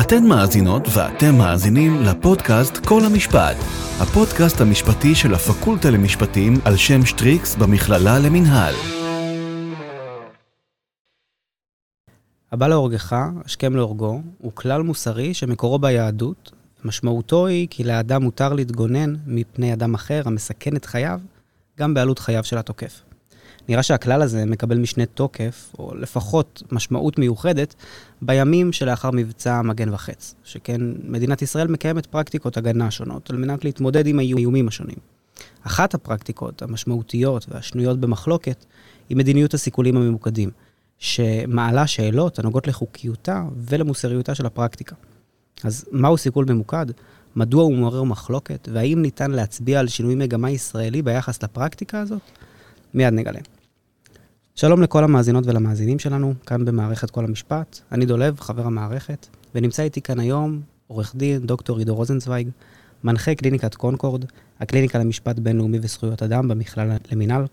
אתן מאזינות ואתם מאזינים לפודקאסט כל המשפט, הפודקאסט המשפטי של הפקולטה למשפטים על שם שטריקס במכללה למינהל. הבא להורגך, השכם להורגו, הוא כלל מוסרי שמקורו ביהדות. משמעותו היא כי לאדם מותר להתגונן מפני אדם אחר המסכן את חייו, גם בעלות חייו של התוקף. נראה שהכלל הזה מקבל משנה תוקף, או לפחות משמעות מיוחדת, בימים שלאחר מבצע מגן וחץ, שכן מדינת ישראל מקיימת פרקטיקות הגנה שונות על מנת להתמודד עם האיומים השונים. אחת הפרקטיקות המשמעותיות והשנויות במחלוקת היא מדיניות הסיכולים הממוקדים, שמעלה שאלות הנוגעות לחוקיותה ולמוסריותה של הפרקטיקה. אז מהו סיכול ממוקד? מדוע הוא מעורר מחלוקת? והאם ניתן להצביע על שינוי מגמה ישראלי ביחס לפרקטיקה הזאת? מיד נגלה. שלום לכל המאזינות ולמאזינים שלנו, כאן במערכת כל המשפט. אני דולב, חבר המערכת, ונמצא איתי כאן היום עורך דין דוקטור עידו רוזנצוויג, מנחה קליניקת קונקורד, הקליניקה למשפט בינלאומי וזכויות אדם במכללה למינהל.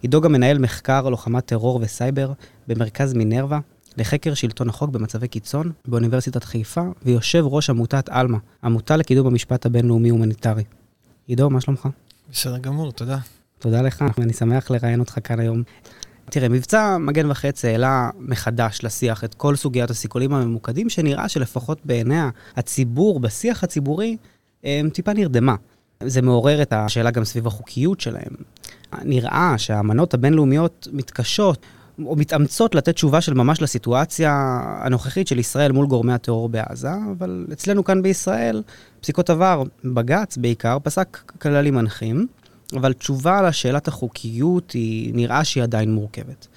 עידו גם מנהל מחקר לוחמת טרור וסייבר במרכז מינרווה, לחקר שלטון החוק במצבי קיצון באוניברסיטת חיפה, ויושב ראש עמותת עלמה, עמותה לקידום המשפט הבינלאומי-הומניטרי. עידו, מה שלומך? בסדר גמור, תודה. תודה לך, ואני שמח לראיין אותך כאן היום. תראה, מבצע מגן וחץ העלה מחדש לשיח את כל סוגיית הסיכולים הממוקדים, שנראה שלפחות בעיני הציבור, בשיח הציבורי, טיפה נרדמה. זה מעורר את השאלה גם סביב החוקיות שלהם. נראה שהאמנות הבינלאומיות מתקשות או מתאמצות לתת תשובה של ממש לסיטואציה הנוכחית של ישראל מול גורמי הטרור בעזה, אבל אצלנו כאן בישראל, פסיקות עבר, בג"ץ בעיקר, פסק כללים מנחים, אבל תשובה על השאלת החוקיות היא נראה שהיא עדיין מורכבת.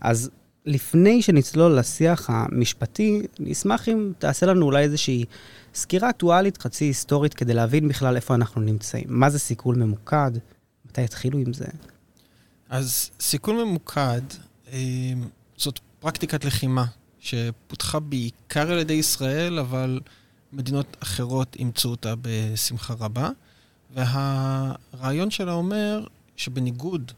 אז לפני שנצלול לשיח המשפטי, נשמח אם תעשה לנו אולי איזושהי סקירה אקטואלית, חצי היסטורית, כדי להבין בכלל איפה אנחנו נמצאים. מה זה סיכול ממוקד? מתי התחילו עם זה? אז סיכול ממוקד אה, זאת פרקטיקת לחימה שפותחה בעיקר על ידי ישראל, אבל מדינות אחרות אימצו אותה בשמחה רבה. והרעיון שלה אומר שבניגוד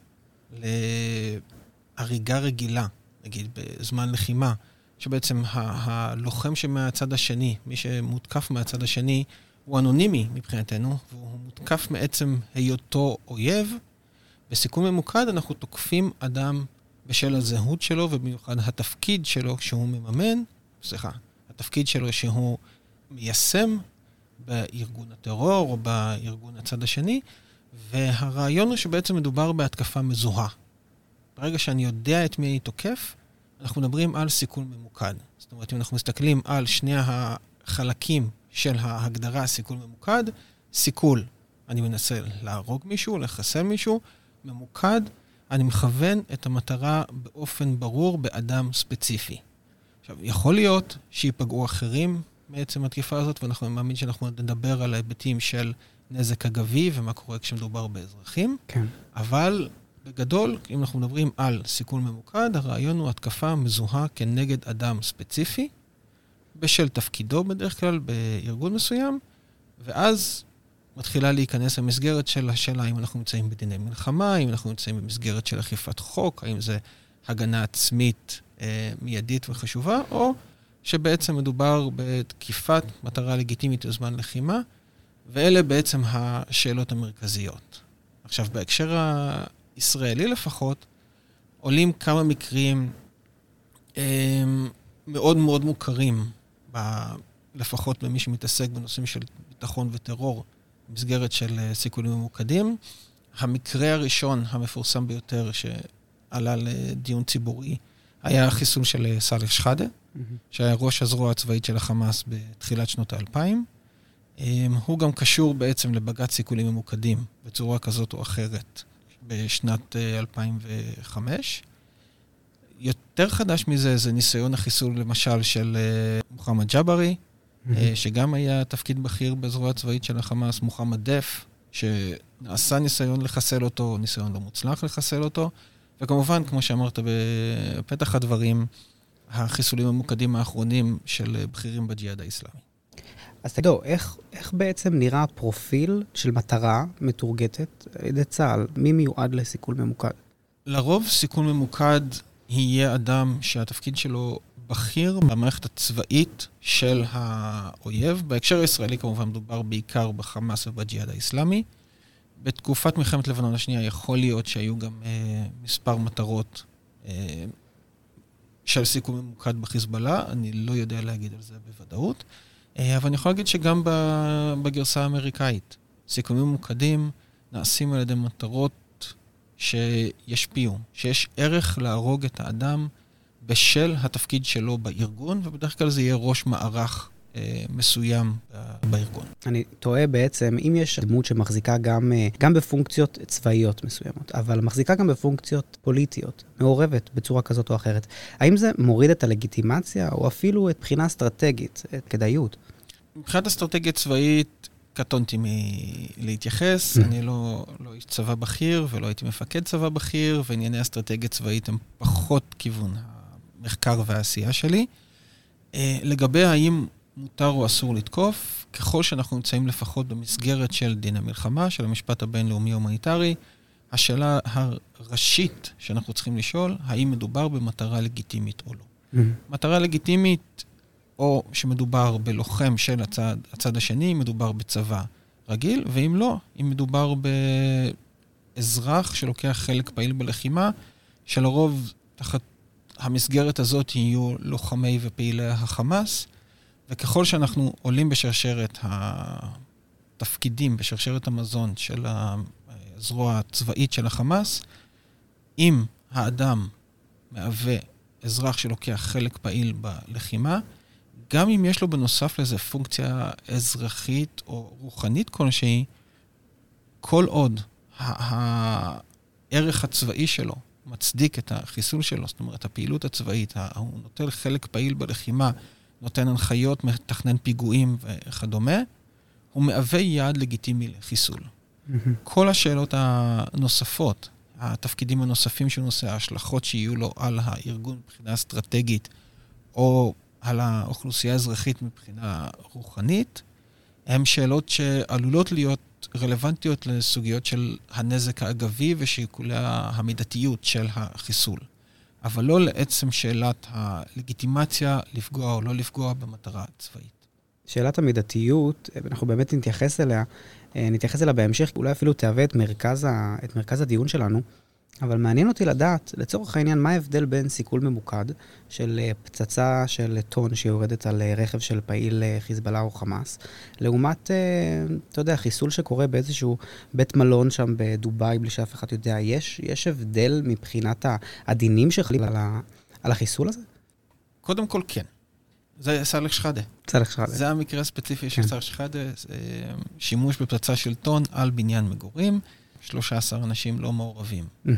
להריגה רגילה, נגיד בזמן לחימה, שבעצם הלוחם שמהצד השני, מי שמותקף מהצד השני, הוא אנונימי מבחינתנו, והוא מותקף מעצם היותו אויב. בסיכום ממוקד אנחנו תוקפים אדם בשל הזהות שלו, ובמיוחד התפקיד שלו שהוא מממן, סליחה, התפקיד שלו שהוא מיישם בארגון הטרור או בארגון הצד השני, והרעיון הוא שבעצם מדובר בהתקפה מזוהה. ברגע שאני יודע את מי אני תוקף, אנחנו מדברים על סיכול ממוקד. זאת אומרת, אם אנחנו מסתכלים על שני החלקים של ההגדרה סיכול ממוקד, סיכול, אני מנסה להרוג מישהו, לחסל מישהו, ממוקד, אני מכוון את המטרה באופן ברור באדם ספציפי. עכשיו, יכול להיות שיפגעו אחרים מעצם התקיפה הזאת, ואנחנו מאמין שאנחנו נדבר על ההיבטים של נזק אגבי ומה קורה כשמדובר באזרחים. כן. אבל בגדול, אם אנחנו מדברים על סיכול ממוקד, הרעיון הוא התקפה מזוהה כנגד אדם ספציפי, בשל תפקידו בדרך כלל בארגון מסוים, ואז מתחילה להיכנס המסגרת של השאלה אם אנחנו נמצאים בדיני מלחמה, אם אנחנו נמצאים במסגרת של אכיפת חוק, האם זה הגנה עצמית אה, מיידית וחשובה, או שבעצם מדובר בתקיפת מטרה לגיטימית בזמן לחימה, ואלה בעצם השאלות המרכזיות. עכשיו, בהקשר הישראלי לפחות, עולים כמה מקרים אה, מאוד מאוד מוכרים, ב, לפחות במי שמתעסק בנושאים של ביטחון וטרור, במסגרת של אה, סיכולים ממוקדים. המקרה הראשון המפורסם ביותר שעלה לדיון ציבורי היה החיסול של אה, סאלח שחאדה. שהיה ראש הזרוע הצבאית של החמאס בתחילת שנות האלפיים. אמ, הוא גם קשור בעצם לבג"ץ סיכולים ממוקדים בצורה כזאת או אחרת בשנת 2005. אה, יותר חדש מזה זה ניסיון החיסול למשל של מוחמד ג'בארי, mm-hmm. שגם היה תפקיד בכיר בזרוע הצבאית של החמאס, מוחמד דף, שנעשה ניסיון לחסל אותו, ניסיון לא מוצלח לחסל אותו, וכמובן, כמו שאמרת בפתח הדברים, החיסולים הממוקדים האחרונים של בכירים בג'יהאד האיסלאמי. אז תגידו, איך, איך בעצם נראה הפרופיל של מטרה מתורגטת על ידי צה"ל? מי מיועד לסיכול ממוקד? לרוב סיכול ממוקד יהיה אדם שהתפקיד שלו בכיר במערכת הצבאית של האויב. בהקשר הישראלי כמובן מדובר בעיקר בחמאס ובג'יהאד האיסלאמי. בתקופת מלחמת לבנון השנייה יכול להיות שהיו גם אה, מספר מטרות אה, של סיכום ממוקד בחיזבאללה, אני לא יודע להגיד על זה בוודאות, אה, אבל אני יכול להגיד שגם בגרסה האמריקאית, סיכומים ממוקדים נעשים על ידי מטרות שישפיעו, שיש ערך להרוג את האדם בשל התפקיד שלו בארגון, ובדרך כלל זה יהיה ראש מערך מסוים אה, בארגון. אני תוהה בעצם, אם יש דמות שמחזיקה גם, אה, גם בפונקציות צבאיות מסוימות, אבל מחזיקה גם בפונקציות פוליטיות, מעורבת בצורה כזאת או אחרת, האם זה מוריד את הלגיטימציה, או אפילו את בחינה אסטרטגית, את כדאיות? מבחינת אסטרטגיה צבאית, קטונתי מלהתייחס, mm. אני לא, לא איש צבא בכיר ולא הייתי מפקד צבא בכיר, וענייני אסטרטגיה צבאית הם פחות כיוון המחקר והעשייה שלי. לגבי האם מותר או אסור לתקוף, ככל שאנחנו נמצאים לפחות במסגרת של דין המלחמה, של המשפט הבינלאומי ההומניטרי, השאלה הראשית שאנחנו צריכים לשאול, האם מדובר במטרה לגיטימית או לא. Mm-hmm. מטרה לגיטימית, או שמדובר בלוחם של הצד, הצד השני, אם מדובר בצבא רגיל, ואם לא, אם מדובר באזרח שלוקח חלק פעיל בלחימה, שלרוב תחת המסגרת הזאת יהיו לוחמי ופעילי החמאס, וככל שאנחנו עולים בשרשרת התפקידים, בשרשרת המזון של הזרוע הצבאית של החמאס, אם האדם מהווה אזרח שלוקח חלק פעיל בלחימה, גם אם יש לו בנוסף לזה פונקציה אזרחית או רוחנית כלשהי, כל עוד הערך הצבאי שלו מצדיק את החיסול שלו, זאת אומרת, הפעילות הצבאית, הוא נוטל חלק פעיל בלחימה, נותן הנחיות, מתכנן פיגועים וכדומה, הוא מהווה יעד לגיטימי לחיסול. כל השאלות הנוספות, התפקידים הנוספים של נושא, ההשלכות שיהיו לו על הארגון מבחינה אסטרטגית, או על האוכלוסייה האזרחית מבחינה רוחנית, הן שאלות שעלולות להיות רלוונטיות לסוגיות של הנזק האגבי ושיקולי המידתיות של החיסול. אבל לא לעצם שאלת הלגיטימציה לפגוע או לא לפגוע במטרה צבאית. שאלת המידתיות, אנחנו באמת נתייחס אליה, נתייחס אליה בהמשך, אולי אפילו תהווה את מרכז, ה, את מרכז הדיון שלנו. אבל מעניין אותי לדעת, לצורך העניין, מה ההבדל בין סיכול ממוקד של אה, פצצה של טון שיורדת על אה, רכב של פעיל אה, חיזבאללה או חמאס, לעומת, אתה יודע, חיסול שקורה באיזשהו בית מלון שם בדובאי, בלי שאף אחד יודע. יש, יש הבדל מבחינת הדינים שחלים על, על החיסול הזה? קודם כל, כן. זה סאלח שחאדה. סאלח שחאדה. זה המקרה הספציפי של כן. סאלח שחאדה, שימוש בפצצה של טון על בניין מגורים. 13 אנשים לא מעורבים mm-hmm.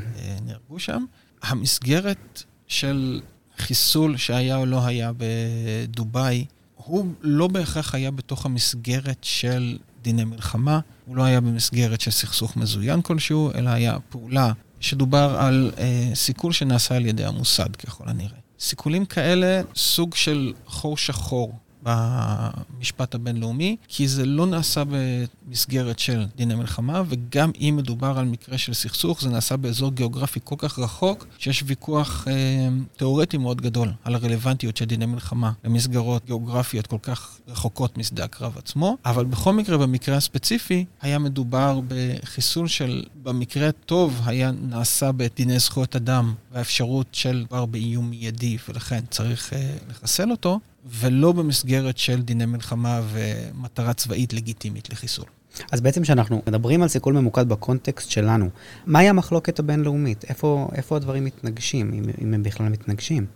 נהרגו שם. המסגרת של חיסול שהיה או לא היה בדובאי, הוא לא בהכרח היה בתוך המסגרת של דיני מלחמה, הוא לא היה במסגרת של סכסוך מזוין כלשהו, אלא היה פעולה שדובר על אה, סיכול שנעשה על ידי המוסד ככל הנראה. סיכולים כאלה, סוג של חור שחור במשפט הבינלאומי, כי זה לא נעשה במסגרת של דיני מלחמה, וגם אם מדובר על מקרה של סכסוך, זה נעשה באזור גיאוגרפי כל כך רחוק, שיש ויכוח אה, תיאורטי מאוד גדול על הרלוונטיות של דיני מלחמה למסגרות גיאוגרפיות כל כך רחוקות משדה הקרב עצמו. אבל בכל מקרה, במקרה הספציפי, היה מדובר בחיסול של, במקרה הטוב, היה נעשה בדיני זכויות אדם, והאפשרות של כבר באיום מיידי, ולכן צריך אה, לחסל אותו. ולא במסגרת של דיני מלחמה ומטרה צבאית לגיטימית לחיסול. אז בעצם כשאנחנו מדברים על סיכול ממוקד בקונטקסט שלנו, מהי המחלוקת הבינלאומית? איפה, איפה הדברים מתנגשים, אם, אם הם בכלל מתנגשים?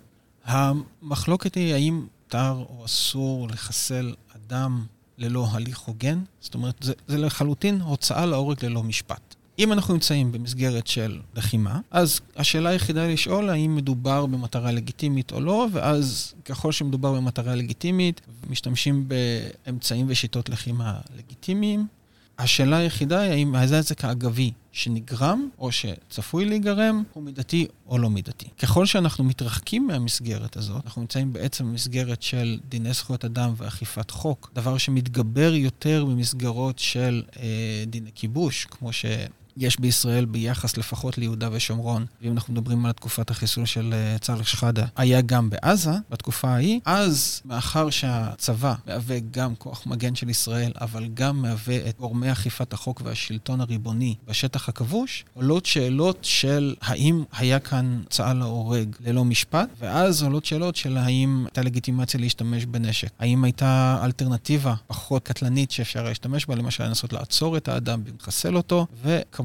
המחלוקת היא האם מותר או אסור לחסל אדם ללא הליך הוגן. זאת אומרת, זה, זה לחלוטין הוצאה להורג ללא משפט. אם אנחנו נמצאים במסגרת של לחימה, אז השאלה היחידה לשאול האם מדובר במטרה לגיטימית או לא, ואז ככל שמדובר במטרה לגיטימית, משתמשים באמצעים ושיטות לחימה לגיטימיים. השאלה היחידה היא האם הנזק האגבי שנגרם או שצפוי להיגרם הוא מידתי או לא מידתי. ככל שאנחנו מתרחקים מהמסגרת הזאת, אנחנו נמצאים בעצם במסגרת של דיני זכויות אדם ואכיפת חוק, דבר שמתגבר יותר במסגרות של אה, דיני כיבוש, כמו ש... יש בישראל ביחס לפחות ליהודה ושומרון, ואם אנחנו מדברים על תקופת החיסול של אה, צאלח שחאדה, היה גם בעזה, בתקופה ההיא. אז, מאחר שהצבא מהווה גם כוח מגן של ישראל, אבל גם מהווה את גורמי אכיפת החוק והשלטון הריבוני בשטח הכבוש, עולות שאלות של האם היה כאן הוצאה להורג ללא משפט, ואז עולות שאלות של האם הייתה לגיטימציה להשתמש בנשק. האם הייתה אלטרנטיבה פחות קטלנית שאפשר להשתמש בה, למשל לנסות לעצור את האדם ולחסל אותו, וכמובן,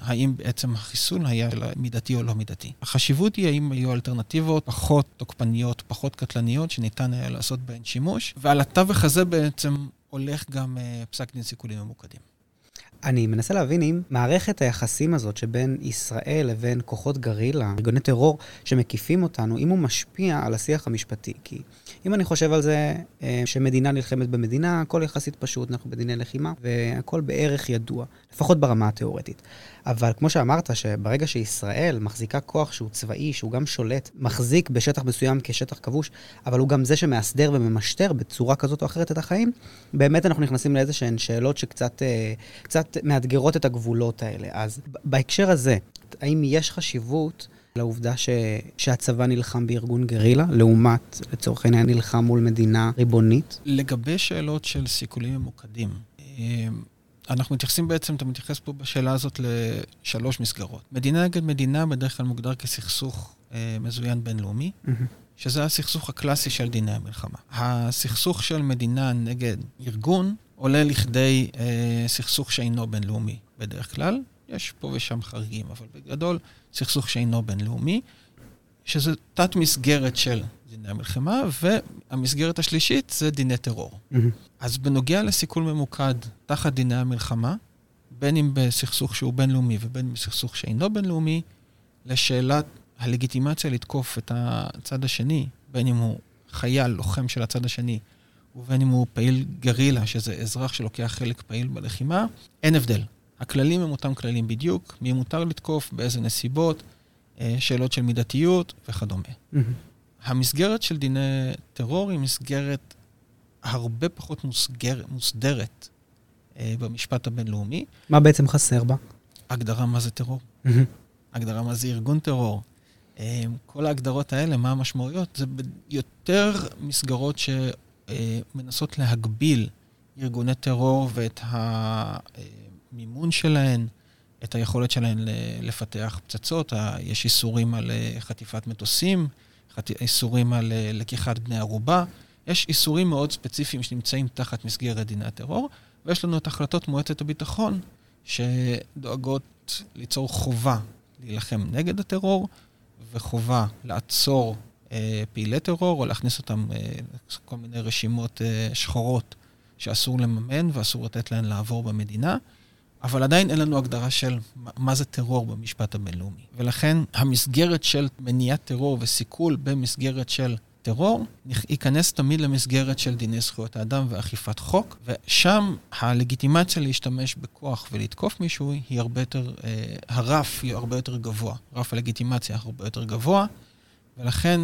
האם בעצם החיסול היה מידתי או לא מידתי. החשיבות היא האם היו אלטרנטיבות פחות תוקפניות, פחות קטלניות, שניתן היה לעשות בהן שימוש, ועל התווך הזה בעצם הולך גם uh, פסק דין סיכולים ממוקדים. אני מנסה להבין אם מערכת היחסים הזאת שבין ישראל לבין כוחות גרילה, ארגוני טרור שמקיפים אותנו, אם הוא משפיע על השיח המשפטי. כי אם אני חושב על זה אה, שמדינה נלחמת במדינה, הכל יחסית פשוט, אנחנו בדיני לחימה, והכל בערך ידוע, לפחות ברמה התיאורטית. אבל כמו שאמרת, שברגע שישראל מחזיקה כוח שהוא צבאי, שהוא גם שולט, מחזיק בשטח מסוים כשטח כבוש, אבל הוא גם זה שמאסדר וממשטר בצורה כזאת או אחרת את החיים, באמת אנחנו נכנסים לאיזה שהן שאלות שקצת אה, מאתגרות את הגבולות האלה. אז בהקשר הזה, האם יש חשיבות לעובדה ש... שהצבא נלחם בארגון גרילה, לעומת, לצורך העניין, נלחם מול מדינה ריבונית? לגבי שאלות של סיכולים ממוקדים, אה, אנחנו מתייחסים בעצם, אתה מתייחס פה בשאלה הזאת לשלוש מסגרות. מדינה נגד מדינה בדרך כלל מוגדר כסכסוך אה, מזוין בינלאומי, mm-hmm. שזה הסכסוך הקלאסי של דיני המלחמה. הסכסוך של מדינה נגד ארגון עולה לכדי אה, סכסוך שאינו בינלאומי בדרך כלל. יש פה ושם חריגים, אבל בגדול, סכסוך שאינו בינלאומי, שזה תת-מסגרת של דיני המלחמה, והמסגרת השלישית זה דיני טרור. Mm-hmm. אז בנוגע לסיכול ממוקד תחת דיני המלחמה, בין אם בסכסוך שהוא בינלאומי ובין אם בסכסוך שאינו בינלאומי, לשאלת הלגיטימציה לתקוף את הצד השני, בין אם הוא חייל, לוחם של הצד השני, ובין אם הוא פעיל גרילה, שזה אזרח שלוקח חלק פעיל בלחימה, אין הבדל. הכללים הם אותם כללים בדיוק, מי מותר לתקוף, באיזה נסיבות, אה, שאלות של מידתיות וכדומה. Mm-hmm. המסגרת של דיני טרור היא מסגרת הרבה פחות מוסגר, מוסדרת אה, במשפט הבינלאומי. מה בעצם חסר בה? הגדרה מה זה טרור. Mm-hmm. הגדרה מה זה ארגון טרור. אה, כל ההגדרות האלה, מה המשמעויות, זה יותר מסגרות שמנסות להגביל ארגוני טרור ואת המימון שלהן, את היכולת שלהן לפתח פצצות. יש איסורים על אה, חטיפת מטוסים, איסורים על אה, לקיחת בני ערובה. יש איסורים מאוד ספציפיים שנמצאים תחת מסגרת דיני הטרור, ויש לנו את החלטות מועצת הביטחון, שדואגות ליצור חובה להילחם נגד הטרור, וחובה לעצור אה, פעילי טרור, או להכניס אותם אה, כל מיני רשימות אה, שחורות שאסור לממן ואסור לתת להן לעבור במדינה. אבל עדיין אין לנו הגדרה של מה זה טרור במשפט הבינלאומי. ולכן המסגרת של מניעת טרור וסיכול במסגרת של טרור ייכנס תמיד למסגרת של דיני זכויות האדם ואכיפת חוק, ושם הלגיטימציה להשתמש בכוח ולתקוף מישהו היא הרבה יותר, אה, הרף היא הרבה יותר גבוה. רף הלגיטימציה הרבה יותר גבוה, ולכן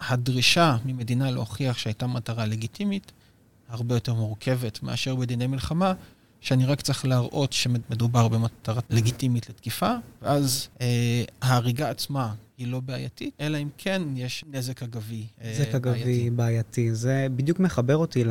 הדרישה ממדינה להוכיח שהייתה מטרה לגיטימית הרבה יותר מורכבת מאשר בדיני מלחמה, שאני רק צריך להראות שמדובר במטרה לגיטימית לתקיפה, ואז אה, ההריגה עצמה היא לא בעייתית, אלא אם כן יש נזק אגבי אה, נזק אגבי בעייתי. בעייתי. זה בדיוק מחבר אותי ל...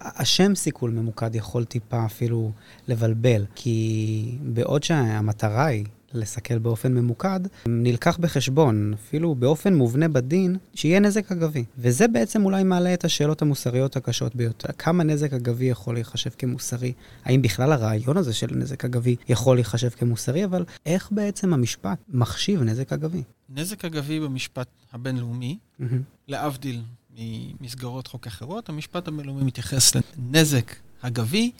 השם סיכול ממוקד יכול טיפה אפילו לבלבל, כי בעוד שהמטרה היא לסכל באופן ממוקד, נלקח בחשבון, אפילו באופן מובנה בדין, שיהיה נזק אגבי. וזה בעצם אולי מעלה את השאלות המוסריות הקשות ביותר. כמה נזק אגבי יכול להיחשב כמוסרי? האם בכלל הרעיון הזה של נזק אגבי יכול להיחשב כמוסרי? אבל איך בעצם המשפט מחשיב נזק אגבי? נזק אגבי במשפט הבינלאומי, mm-hmm. להבדיל ממסגרות חוק אחרות, המשפט הבינלאומי מתייחס לנזק אגבי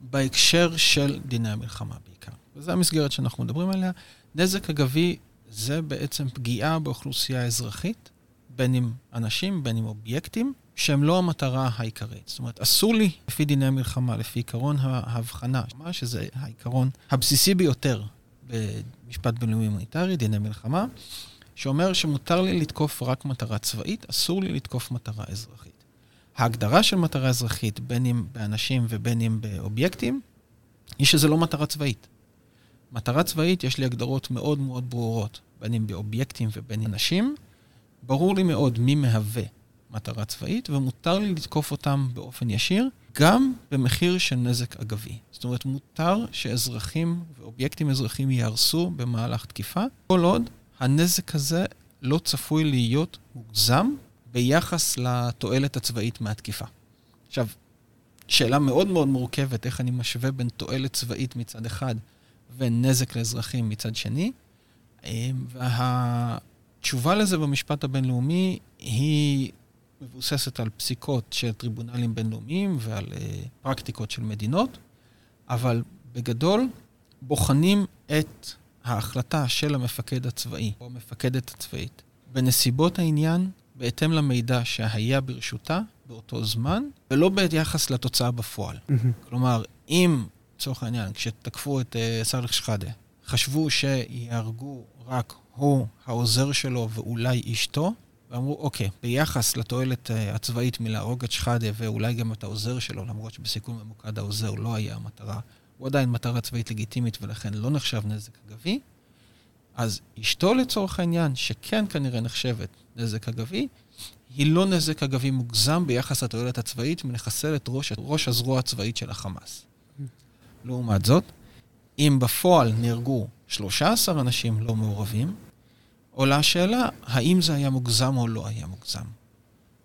בהקשר של דיני המלחמה בעיקר. וזו המסגרת שאנחנו מדברים עליה. נזק אגבי זה בעצם פגיעה באוכלוסייה האזרחית, בין אם אנשים, בין אם אובייקטים, שהם לא המטרה העיקרית. זאת אומרת, אסור לי, לפי דיני המלחמה, לפי עיקרון ההבחנה, שזה העיקרון הבסיסי ביותר במשפט בינלאומי הומניטרי, דיני מלחמה, שאומר שמותר לי לתקוף רק מטרה צבאית, אסור לי לתקוף מטרה אזרחית. ההגדרה של מטרה אזרחית, בין אם באנשים ובין אם באובייקטים, היא שזה לא מטרה צבאית. מטרה צבאית, יש לי הגדרות מאוד מאוד ברורות, בין אם באובייקטים ובין אנשים. ברור לי מאוד מי מהווה מטרה צבאית, ומותר לי לתקוף אותם באופן ישיר, גם במחיר של נזק אגבי. זאת אומרת, מותר שאזרחים ואובייקטים אזרחיים ייהרסו במהלך תקיפה, כל עוד הנזק הזה לא צפוי להיות מוגזם ביחס לתועלת הצבאית מהתקיפה. עכשיו, שאלה מאוד מאוד מורכבת, איך אני משווה בין תועלת צבאית מצד אחד ונזק לאזרחים מצד שני. והתשובה לזה במשפט הבינלאומי היא מבוססת על פסיקות של טריבונלים בינלאומיים ועל uh, פרקטיקות של מדינות, אבל בגדול בוחנים את ההחלטה של המפקד הצבאי או המפקדת הצבאית בנסיבות העניין, בהתאם למידע שהיה ברשותה באותו זמן, ולא ביחס לתוצאה בפועל. Mm-hmm. כלומר, אם, לצורך העניין, כשתקפו את uh, סאלח שחאדה, חשבו שיהרגו רק הוא, העוזר שלו ואולי אשתו, ואמרו, אוקיי, ביחס לתועלת uh, הצבאית מלהרוג את שחאדה ואולי גם את העוזר שלו, למרות שבסיכום ממוקד העוזר לא היה המטרה, הוא עדיין מטרה צבאית לגיטימית ולכן לא נחשב נזק אגבי, אז אשתו לצורך העניין, שכן כנראה נחשבת נזק אגבי, היא לא נזק אגבי מוגזם ביחס לתועלת הצבאית מלחסל את ראש, ראש הזרוע הצבאית של החמאס. לעומת זאת, אם בפועל נהרגו 13 אנשים לא מעורבים, עולה השאלה האם זה היה מוגזם או לא היה מוגזם.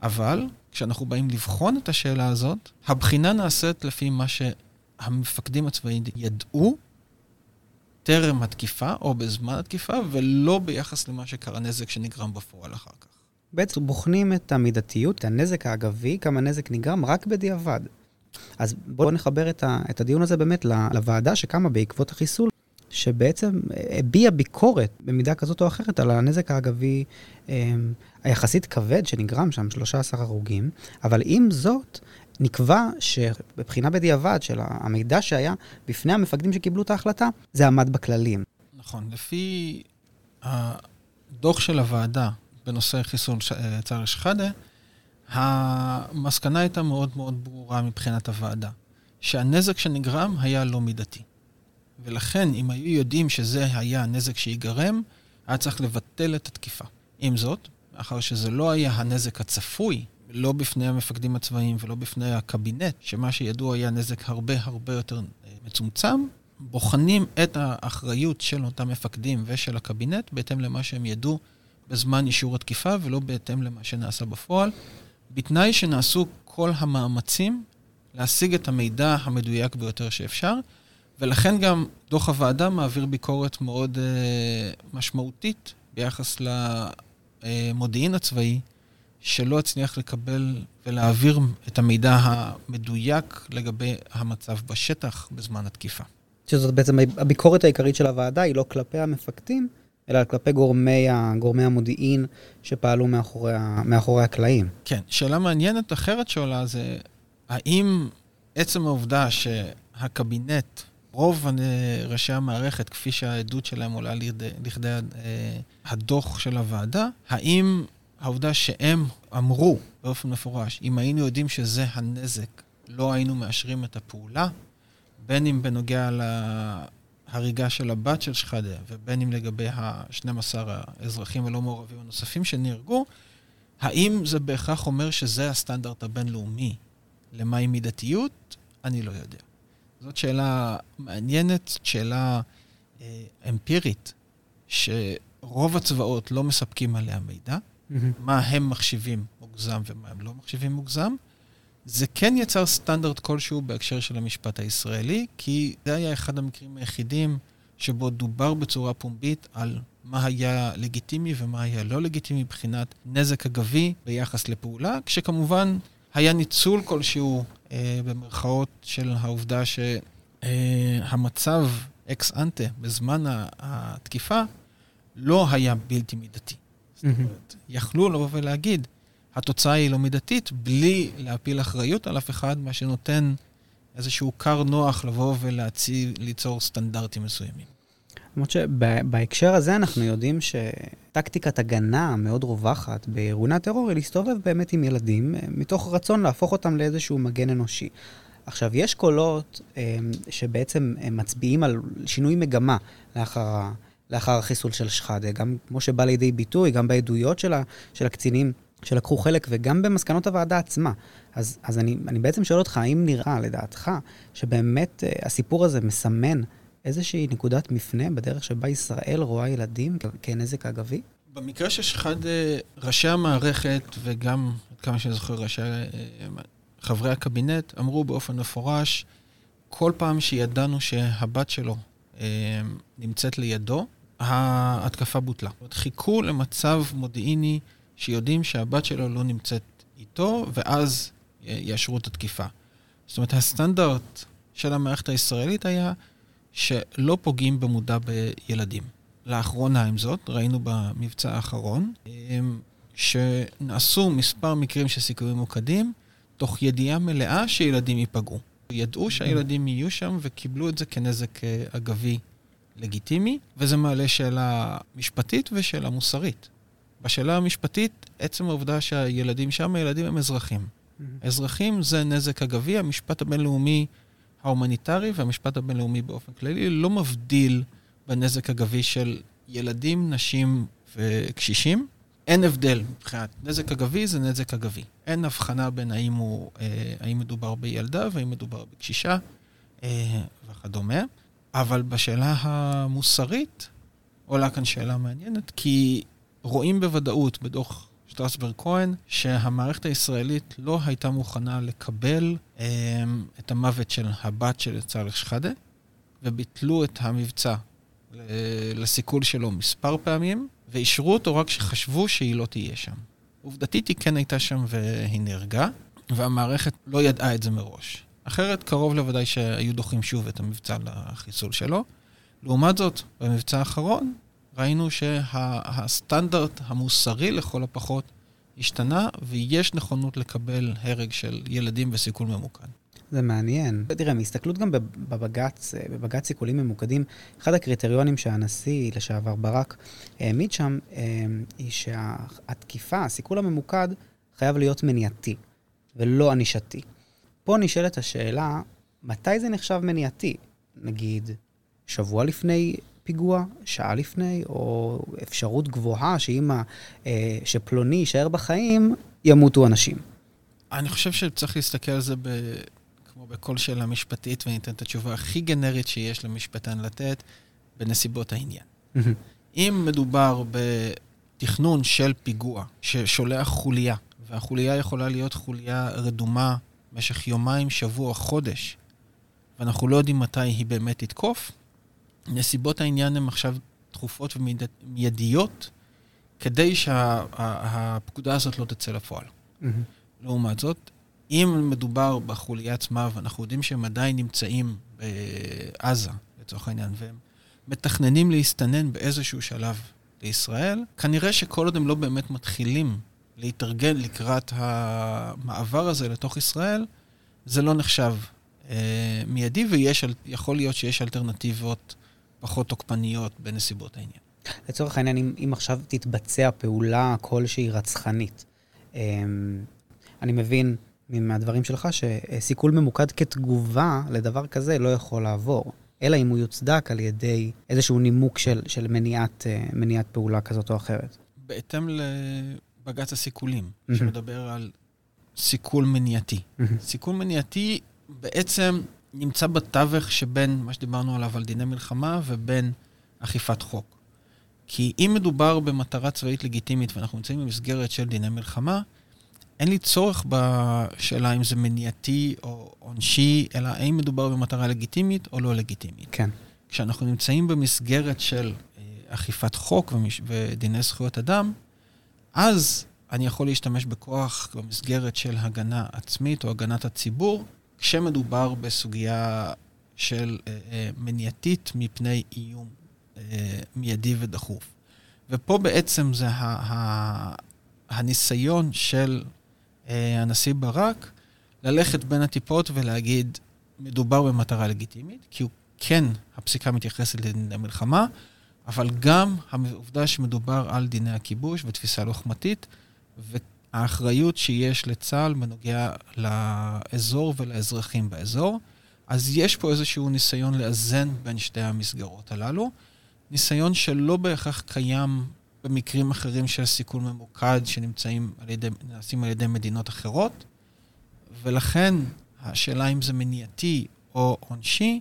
אבל כשאנחנו באים לבחון את השאלה הזאת, הבחינה נעשית לפי מה שהמפקדים הצבאיים ידעו טרם התקיפה או בזמן התקיפה, ולא ביחס למה שקרה נזק שנגרם בפועל אחר כך. בעצם בוחנים את המידתיות, את הנזק האגבי, כמה נזק נגרם רק בדיעבד. אז בואו נחבר את, ה, את הדיון הזה באמת לוועדה שקמה בעקבות החיסול, שבעצם הביע ביקורת במידה כזאת או אחרת על הנזק האגבי אה, היחסית כבד שנגרם שם, 13 הרוגים, אבל עם זאת, נקבע שבבחינה בדיעבד של המידע שהיה בפני המפקדים שקיבלו את ההחלטה, זה עמד בכללים. נכון. לפי הדוח של הוועדה בנושא חיסון צאר שחאדה, המסקנה הייתה מאוד מאוד ברורה מבחינת הוועדה, שהנזק שנגרם היה לא מידתי. ולכן, אם היו יודעים שזה היה הנזק שיגרם, היה צריך לבטל את התקיפה. עם זאת, מאחר שזה לא היה הנזק הצפוי, לא בפני המפקדים הצבאיים ולא בפני הקבינט, שמה שידוע היה נזק הרבה הרבה יותר אה, מצומצם, בוחנים את האחריות של אותם מפקדים ושל הקבינט בהתאם למה שהם ידעו בזמן אישור התקיפה ולא בהתאם למה שנעשה בפועל, בתנאי שנעשו כל המאמצים להשיג את המידע המדויק ביותר שאפשר, ולכן גם דוח הוועדה מעביר ביקורת מאוד uh, משמעותית ביחס למודיעין הצבאי, שלא הצליח לקבל ולהעביר את המידע המדויק לגבי המצב בשטח בזמן התקיפה. שזאת בעצם הביקורת העיקרית של הוועדה, היא לא כלפי המפקדים, אלא כלפי גורמי, גורמי המודיעין שפעלו מאחורי, מאחורי הקלעים. כן, שאלה מעניינת אחרת שעולה זה, האם עצם העובדה שהקבינט, רוב ראשי המערכת, כפי שהעדות שלהם עולה לכדי, לכדי אה, הדוח של הוועדה, האם העובדה שהם אמרו באופן מפורש, אם היינו יודעים שזה הנזק, לא היינו מאשרים את הפעולה, בין אם בנוגע להריגה של הבת של שחאדה, ובין אם לגבי ה-12 האזרחים הלא מעורבים הנוספים שנהרגו, האם זה בהכרח אומר שזה הסטנדרט הבינלאומי למהי מידתיות? אני לא יודע. זאת שאלה מעניינת, שאלה אה, אמפירית, שרוב הצבאות לא מספקים עליה מידע. mm-hmm. מה הם מחשיבים מוגזם ומה הם לא מחשיבים מוגזם. זה כן יצר סטנדרט כלשהו בהקשר של המשפט הישראלי, כי זה היה אחד המקרים היחידים שבו דובר בצורה פומבית על מה היה לגיטימי ומה היה לא לגיטימי מבחינת נזק אגבי ביחס לפעולה, כשכמובן היה ניצול כלשהו, אה, במרכאות, של העובדה שהמצב אקס אנטה בזמן התקיפה לא היה בלתי מידתי. זאת אומרת, יכלו לבוא ולהגיד, התוצאה היא לא מידתית, בלי להפיל אחריות על אף אחד, מה שנותן איזשהו כר נוח לבוא ולהציב, ליצור סטנדרטים מסוימים. למרות שבהקשר הזה אנחנו יודעים שטקטיקת הגנה מאוד רווחת בארגוני הטרור היא להסתובב באמת עם ילדים, מתוך רצון להפוך אותם לאיזשהו מגן אנושי. עכשיו, יש קולות אה, שבעצם מצביעים על שינוי מגמה לאחר, לאחר החיסול של שחאדה, גם כמו שבא לידי ביטוי, גם בעדויות של, ה, של הקצינים שלקחו חלק וגם במסקנות הוועדה עצמה. אז, אז אני, אני בעצם שואל אותך, האם נראה, לדעתך, שבאמת uh, הסיפור הזה מסמן איזושהי נקודת מפנה בדרך שבה ישראל רואה ילדים כנזק אגבי? במקרה שאחד ראשי המערכת, וגם, עד כמה שאני זוכר, ראשי, אה, חברי הקבינט, אמרו באופן מפורש, כל פעם שידענו שהבת שלו אה, נמצאת לידו, ההתקפה בוטלה. חיכו למצב מודיעיני שיודעים שהבת שלו לא נמצאת איתו, ואז יאשרו את התקיפה. זאת אומרת, הסטנדרט של המערכת הישראלית היה שלא פוגעים במודע בילדים. לאחרונה, עם זאת, ראינו במבצע האחרון, שנעשו מספר מקרים של סיכולים ממוקדים, תוך ידיעה מלאה שילדים ייפגעו. ידעו שהילדים יהיו שם וקיבלו את זה כנזק אה, אגבי לגיטימי, וזה מעלה שאלה משפטית ושאלה מוסרית. בשאלה המשפטית, עצם העובדה שהילדים שם, הילדים הם אזרחים. Mm-hmm. אזרחים זה נזק אגבי, המשפט הבינלאומי ההומניטרי והמשפט הבינלאומי באופן כללי לא מבדיל בנזק אגבי של ילדים, נשים וקשישים. אין הבדל מבחינת נזק אגבי זה נזק אגבי. אין הבחנה בין האם, הוא, אה, האם מדובר בילדה והאם מדובר בקשישה אה, וכדומה. אבל בשאלה המוסרית עולה כאן שאלה מעניינת, כי רואים בוודאות בדוח שטרסברג כהן, שהמערכת הישראלית לא הייתה מוכנה לקבל אה, את המוות של הבת של צאלח שחאדה, וביטלו את המבצע לסיכול שלו מספר פעמים, ואישרו אותו רק כשחשבו שהיא לא תהיה שם. עובדתית היא כן הייתה שם והיא נהרגה, והמערכת לא ידעה את זה מראש. אחרת, קרוב לוודאי שהיו דוחים שוב את המבצע לחיסול שלו. לעומת זאת, במבצע האחרון, ראינו שהסטנדרט המוסרי לכל הפחות השתנה, ויש נכונות לקבל הרג של ילדים בסיכול ממוקד. זה מעניין. תראה, מהסתכלות גם בבג"ץ, בבג"ץ סיכולים ממוקדים, אחד הקריטריונים שהנשיא לשעבר ברק העמיד שם, אה, היא שהתקיפה, הסיכול הממוקד, חייב להיות מניעתי, ולא ענישתי. פה נשאלת השאלה, מתי זה נחשב מניעתי? נגיד, שבוע לפני פיגוע, שעה לפני, או אפשרות גבוהה שאם אה, שפלוני יישאר בחיים, ימותו אנשים. אני חושב שצריך להסתכל על זה ב... כמו בכל שאלה משפטית, ואני אתן את התשובה הכי גנרית שיש למשפטן לתת, בנסיבות העניין. אם מדובר בתכנון של פיגוע ששולח חוליה, והחוליה יכולה להיות חוליה רדומה במשך יומיים, שבוע, חודש, ואנחנו לא יודעים מתי היא באמת תתקוף, נסיבות העניין הן עכשיו דחופות ומיידיות, כדי שהפקודה שה, הזאת לא תצא לפועל. Mm-hmm. לעומת זאת, אם מדובר בחוליה עצמה, ואנחנו יודעים שהם עדיין נמצאים בעזה, לצורך העניין, והם מתכננים להסתנן באיזשהו שלב לישראל, כנראה שכל עוד הם לא באמת מתחילים להתארגן לקראת המעבר הזה לתוך ישראל, זה לא נחשב אה, מיידי, ויכול להיות שיש אלטרנטיבות פחות תוקפניות בנסיבות העניין. לצורך העניין, אם, אם עכשיו תתבצע פעולה כלשהי רצחנית, אה, אני מבין מהדברים שלך שסיכול ממוקד כתגובה לדבר כזה לא יכול לעבור, אלא אם הוא יוצדק על ידי איזשהו נימוק של, של מניעת, אה, מניעת פעולה כזאת או אחרת. בהתאם לבג"ץ הסיכולים, mm-hmm. שמדבר על סיכול מניעתי. Mm-hmm. סיכול מניעתי בעצם נמצא בתווך שבין מה שדיברנו עליו על דיני מלחמה ובין אכיפת חוק. כי אם מדובר במטרה צבאית לגיטימית ואנחנו נמצאים במסגרת של דיני מלחמה, אין לי צורך בשאלה אם זה מניעתי או עונשי, אלא האם מדובר במטרה לגיטימית או לא לגיטימית. כן. כשאנחנו נמצאים במסגרת של אה, אכיפת חוק ומש... ודיני זכויות אדם, אז אני יכול להשתמש בכוח במסגרת של הגנה עצמית או הגנת הציבור, כשמדובר בסוגיה של אה, אה, מניעתית מפני איום אה, מיידי ודחוף. ופה בעצם זה ה, ה, הניסיון של אה, הנשיא ברק ללכת בין הטיפות ולהגיד, מדובר במטרה לגיטימית, כי הוא כן, הפסיקה מתייחסת לדיני מלחמה, אבל גם העובדה שמדובר על דיני הכיבוש ותפיסה לוחמתית, האחריות שיש לצה"ל בנוגע לאזור ולאזרחים באזור. אז יש פה איזשהו ניסיון לאזן בין שתי המסגרות הללו. ניסיון שלא בהכרח קיים במקרים אחרים של סיכול ממוקד שנמצאים על ידי, נעשים על ידי מדינות אחרות, ולכן השאלה אם זה מניעתי או עונשי,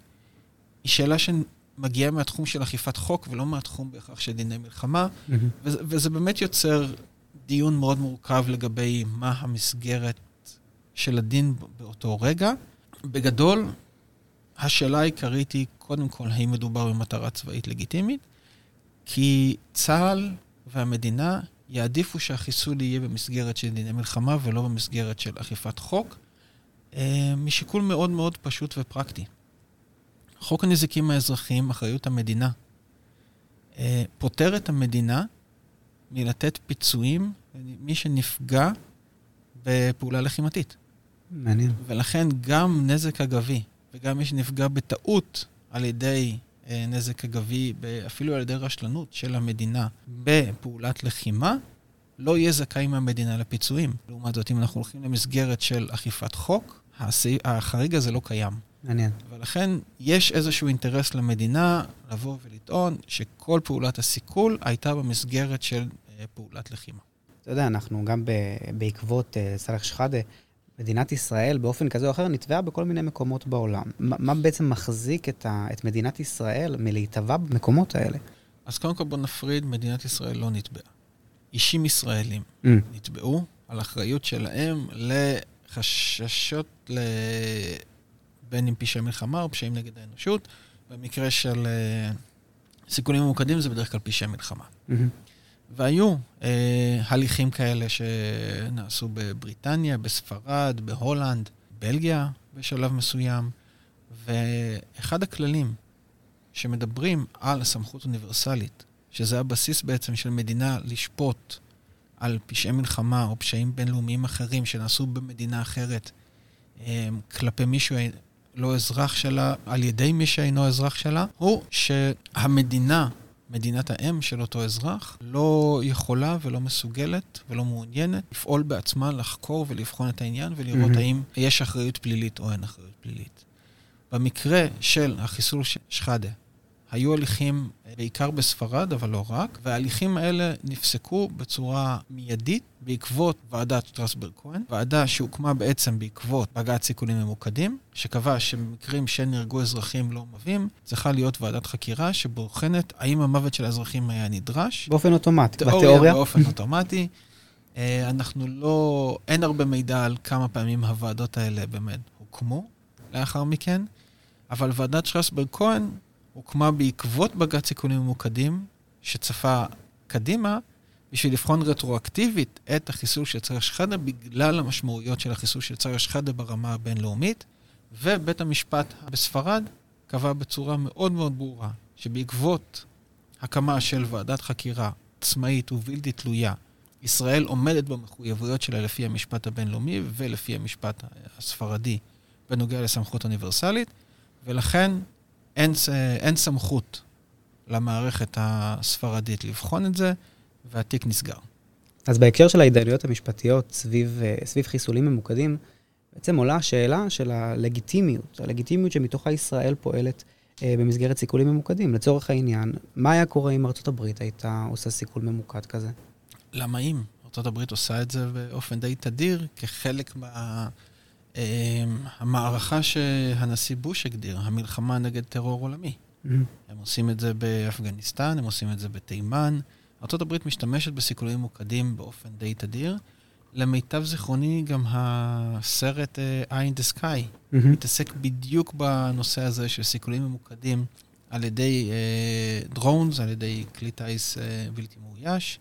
היא שאלה שמגיעה מהתחום של אכיפת חוק ולא מהתחום בהכרח של דיני מלחמה, mm-hmm. וזה, וזה באמת יוצר דיון מאוד מורכב לגבי מה המסגרת של הדין באותו רגע. בגדול, השאלה העיקרית היא, קודם כל, האם מדובר במטרה צבאית לגיטימית? כי צה"ל והמדינה יעדיפו שהחיסול יהיה במסגרת של דיני מלחמה ולא במסגרת של אכיפת חוק, אה, משיקול מאוד מאוד פשוט ופרקטי. חוק הנזיקים האזרחיים, אחריות המדינה, אה, פוטר את המדינה מלתת פיצויים למי שנפגע בפעולה לחימתית. מעניין. ולכן גם נזק אגבי וגם מי שנפגע בטעות על ידי אה, נזק אגבי, אפילו על ידי רשלנות של המדינה בפעולת לחימה, לא יהיה זכאי מהמדינה לפיצויים. לעומת זאת, אם אנחנו הולכים למסגרת של אכיפת חוק, החריג הזה לא קיים. מעניין. ולכן יש איזשהו אינטרס למדינה לבוא ולטעון שכל פעולת הסיכול הייתה במסגרת של אה, פעולת לחימה. אתה יודע, אנחנו גם בעקבות אה, סאלח שחאדה, מדינת ישראל באופן כזה או אחר נתבעה בכל מיני מקומות בעולם. מה, מה בעצם מחזיק את, ה, את מדינת ישראל מלהיטבע במקומות האלה? אז קודם כל בוא נפריד, מדינת ישראל לא נתבעה. אישים ישראלים mm. נתבעו על אחריות שלהם לחששות ל... בין אם פשעי מלחמה או פשעים נגד האנושות. במקרה של uh, סיכונים ממוקדים זה בדרך כלל פשעי מלחמה. Mm-hmm. והיו אה, הליכים כאלה שנעשו בבריטניה, בספרד, בהולנד, בלגיה בשלב מסוים, ואחד הכללים שמדברים על סמכות אוניברסלית, שזה הבסיס בעצם של מדינה לשפוט על פשעי מלחמה או פשעים בינלאומיים אחרים שנעשו במדינה אחרת אה, כלפי מישהו לא אזרח שלה, על ידי מי שאינו אזרח שלה, הוא שהמדינה מדינת האם של אותו אזרח לא יכולה ולא מסוגלת ולא מעוניינת לפעול בעצמה, לחקור ולבחון את העניין ולראות mm-hmm. האם יש אחריות פלילית או אין אחריות פלילית. במקרה של החיסול שחאדה, היו הליכים בעיקר בספרד, אבל לא רק, וההליכים האלה נפסקו בצורה מיידית בעקבות ועדת שטרסברג-כהן, ועדה שהוקמה בעצם בעקבות בג"ץ סיכונים ממוקדים, שקבע שבמקרים שנהרגו אזרחים לא מבים, צריכה להיות ועדת חקירה שבוחנת האם המוות של האזרחים היה נדרש. באופן אוטומטי, תיאוריה בתיאוריה? באופן אוטומטי. אה, אנחנו לא, אין הרבה מידע על כמה פעמים הוועדות האלה באמת הוקמו לאחר מכן, אבל ועדת שטרסברג-כהן הוקמה בעקבות בג"ץ סיכונים ממוקדים, שצפה קדימה, בשביל לבחון רטרואקטיבית את החיסול של צער שחאדה בגלל המשמעויות של החיסול של צער שחאדה ברמה הבינלאומית, ובית המשפט בספרד קבע בצורה מאוד מאוד ברורה שבעקבות הקמה של ועדת חקירה עצמאית ובלתי תלויה, ישראל עומדת במחויבויות שלה לפי המשפט הבינלאומי ולפי המשפט הספרדי בנוגע לסמכות אוניברסלית, ולכן אין, אין סמכות למערכת הספרדית לבחון את זה, והתיק נסגר. אז בהקשר של ההתדיינויות המשפטיות סביב, אה, סביב חיסולים ממוקדים, בעצם עולה השאלה של הלגיטימיות, הלגיטימיות שמתוכה ישראל פועלת אה, במסגרת סיכולים ממוקדים. לצורך העניין, מה היה קורה אם ארצות הברית הייתה עושה סיכול ממוקד כזה? למה אם? ארצות הברית עושה את זה באופן די תדיר, כחלק מה... אמ, המערכה שהנשיא בוש הגדיר, המלחמה נגד טרור עולמי. Mm-hmm. הם עושים את זה באפגניסטן, הם עושים את זה בתימן. ארה"ב משתמשת בסיכולים ממוקדים באופן די תדיר. למיטב זיכרוני, גם הסרט uh, Eye in the Sky mm-hmm. מתעסק בדיוק בנושא הזה של סיכולים ממוקדים על ידי uh, drones, על ידי כלי טיס uh, בלתי מאויש.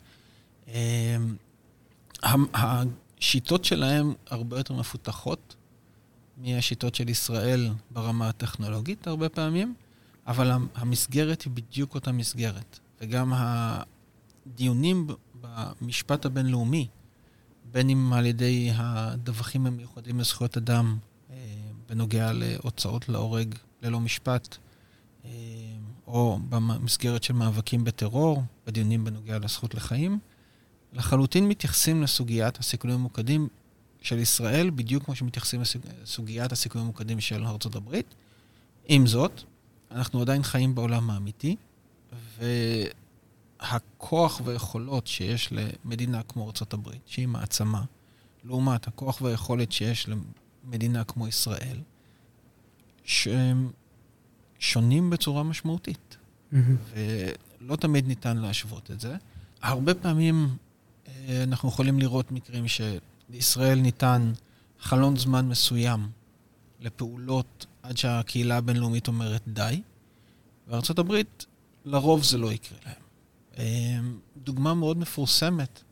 Uh, השיטות שלהם הרבה יותר מפותחות מהשיטות של ישראל ברמה הטכנולוגית הרבה פעמים, אבל המסגרת היא בדיוק אותה מסגרת. וגם הדיונים במשפט הבינלאומי, בין אם על ידי הדווחים המיוחדים לזכויות אדם אה, בנוגע להוצאות להורג ללא משפט, אה, או במסגרת של מאבקים בטרור, בדיונים בנוגע לזכות לחיים, לחלוטין מתייחסים לסוגיית הסיכונים הממוקדים של ישראל, בדיוק כמו שמתייחסים לסוגיית הסיכונים הממוקדים של ארצות הברית. עם זאת, אנחנו עדיין חיים בעולם האמיתי, והכוח והיכולות שיש למדינה כמו ארצות הברית, שהיא מעצמה, לעומת הכוח והיכולת שיש למדינה כמו ישראל, שהם שונים בצורה משמעותית. Mm-hmm. ולא תמיד ניתן להשוות את זה. הרבה פעמים אה, אנחנו יכולים לראות מקרים שלישראל ניתן חלון זמן מסוים לפעולות עד שהקהילה הבינלאומית אומרת די, וארה"ב, לרוב זה לא יקרה להם. אה, דוגמה מאוד מפורסמת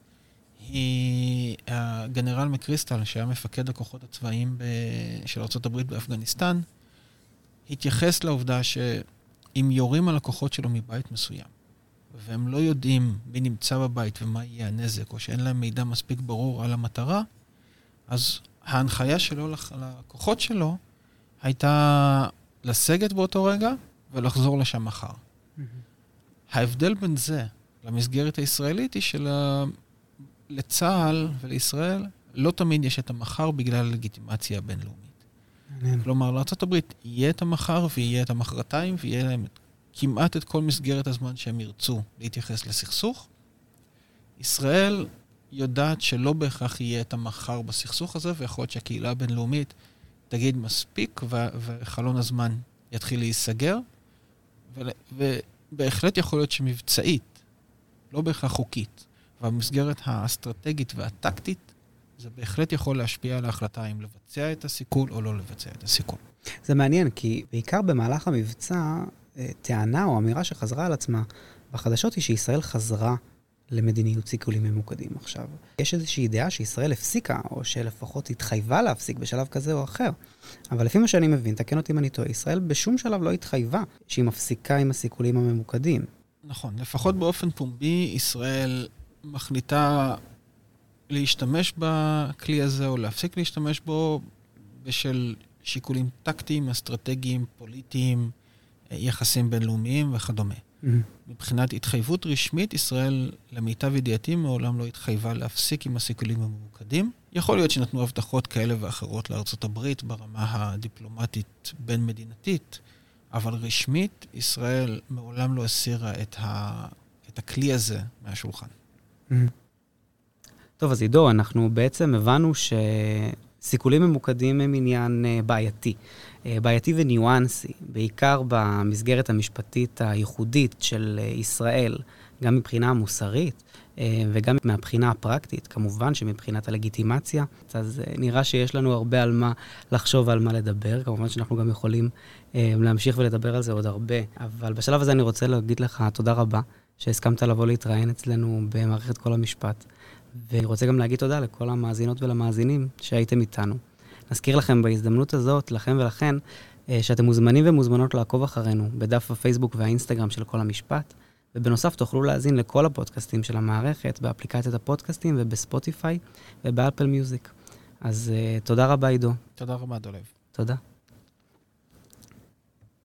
היא הגנרל מקריסטל, שהיה מפקד הכוחות הצבאיים של ארה"ב באפגניסטן, התייחס לעובדה שאם יורים על הכוחות שלו מבית מסוים, והם לא יודעים מי נמצא בבית ומה יהיה הנזק, או שאין להם מידע מספיק ברור על המטרה, אז ההנחיה שלו לכוחות שלו הייתה לסגת באותו רגע ולחזור לשם מחר. Mm-hmm. ההבדל בין זה למסגרת הישראלית היא שלצה"ל ולישראל לא תמיד יש את המחר בגלל הלגיטימציה הבינלאומית. מעניין. כלומר, לארה"ב יהיה את המחר ויהיה את המחרתיים ויהיה להם כמעט את כל מסגרת הזמן שהם ירצו להתייחס לסכסוך. ישראל יודעת שלא בהכרח יהיה את המחר בסכסוך הזה, ויכול להיות שהקהילה הבינלאומית תגיד מספיק, ו- וחלון הזמן יתחיל להיסגר, ובהחלט יכול להיות שמבצעית, לא בהכרח חוקית, והמסגרת האסטרטגית והטקטית, זה בהחלט יכול להשפיע על ההחלטה אם לבצע את הסיכול או לא לבצע את הסיכול. זה מעניין, כי בעיקר במהלך המבצע, טענה או אמירה שחזרה על עצמה בחדשות היא שישראל חזרה למדיניות סיכולים ממוקדים עכשיו. יש איזושהי דעה שישראל הפסיקה, או שלפחות התחייבה להפסיק בשלב כזה או אחר. אבל לפי מה שאני מבין, תקן אותי אם אני טועה, ישראל בשום שלב לא התחייבה שהיא מפסיקה עם הסיכולים הממוקדים. נכון, לפחות באופן פומבי, ישראל מחליטה להשתמש בכלי הזה או להפסיק להשתמש בו בשל שיקולים טקטיים, אסטרטגיים, פוליטיים, יחסים בינלאומיים וכדומה. Mm-hmm. מבחינת התחייבות רשמית, ישראל, למיטב ידיעתי, מעולם לא התחייבה להפסיק עם הסיכולים הממוקדים. יכול להיות שנתנו הבטחות כאלה ואחרות לארצות הברית ברמה הדיפלומטית בין-מדינתית, אבל רשמית, ישראל מעולם לא הסירה את, ה... את הכלי הזה מהשולחן. Mm-hmm. טוב, אז עידו, אנחנו בעצם הבנו שסיכולים ממוקדים הם עניין אה, בעייתי. אה, בעייתי וניואנסי, בעיקר במסגרת המשפטית הייחודית של אה, ישראל, גם מבחינה מוסרית וגם מהבחינה הפרקטית, כמובן שמבחינת הלגיטימציה. אז נראה שיש לנו הרבה על מה לחשוב ועל מה לדבר. כמובן שאנחנו גם יכולים להמשיך ולדבר על זה עוד הרבה. אבל בשלב הזה אני רוצה להגיד לך תודה רבה שהסכמת לבוא להתראיין אצלנו במערכת כל המשפט. ואני רוצה גם להגיד תודה לכל המאזינות ולמאזינים שהייתם איתנו. נזכיר לכם בהזדמנות הזאת, לכם ולכן, אה, שאתם מוזמנים ומוזמנות לעקוב אחרינו בדף הפייסבוק והאינסטגרם של כל המשפט, ובנוסף תוכלו להאזין לכל הפודקאסטים של המערכת באפליקציית הפודקאסטים ובספוטיפיי ובאפל מיוזיק. אז uh, תודה רבה, עידו. תודה רבה, דולב. תודה.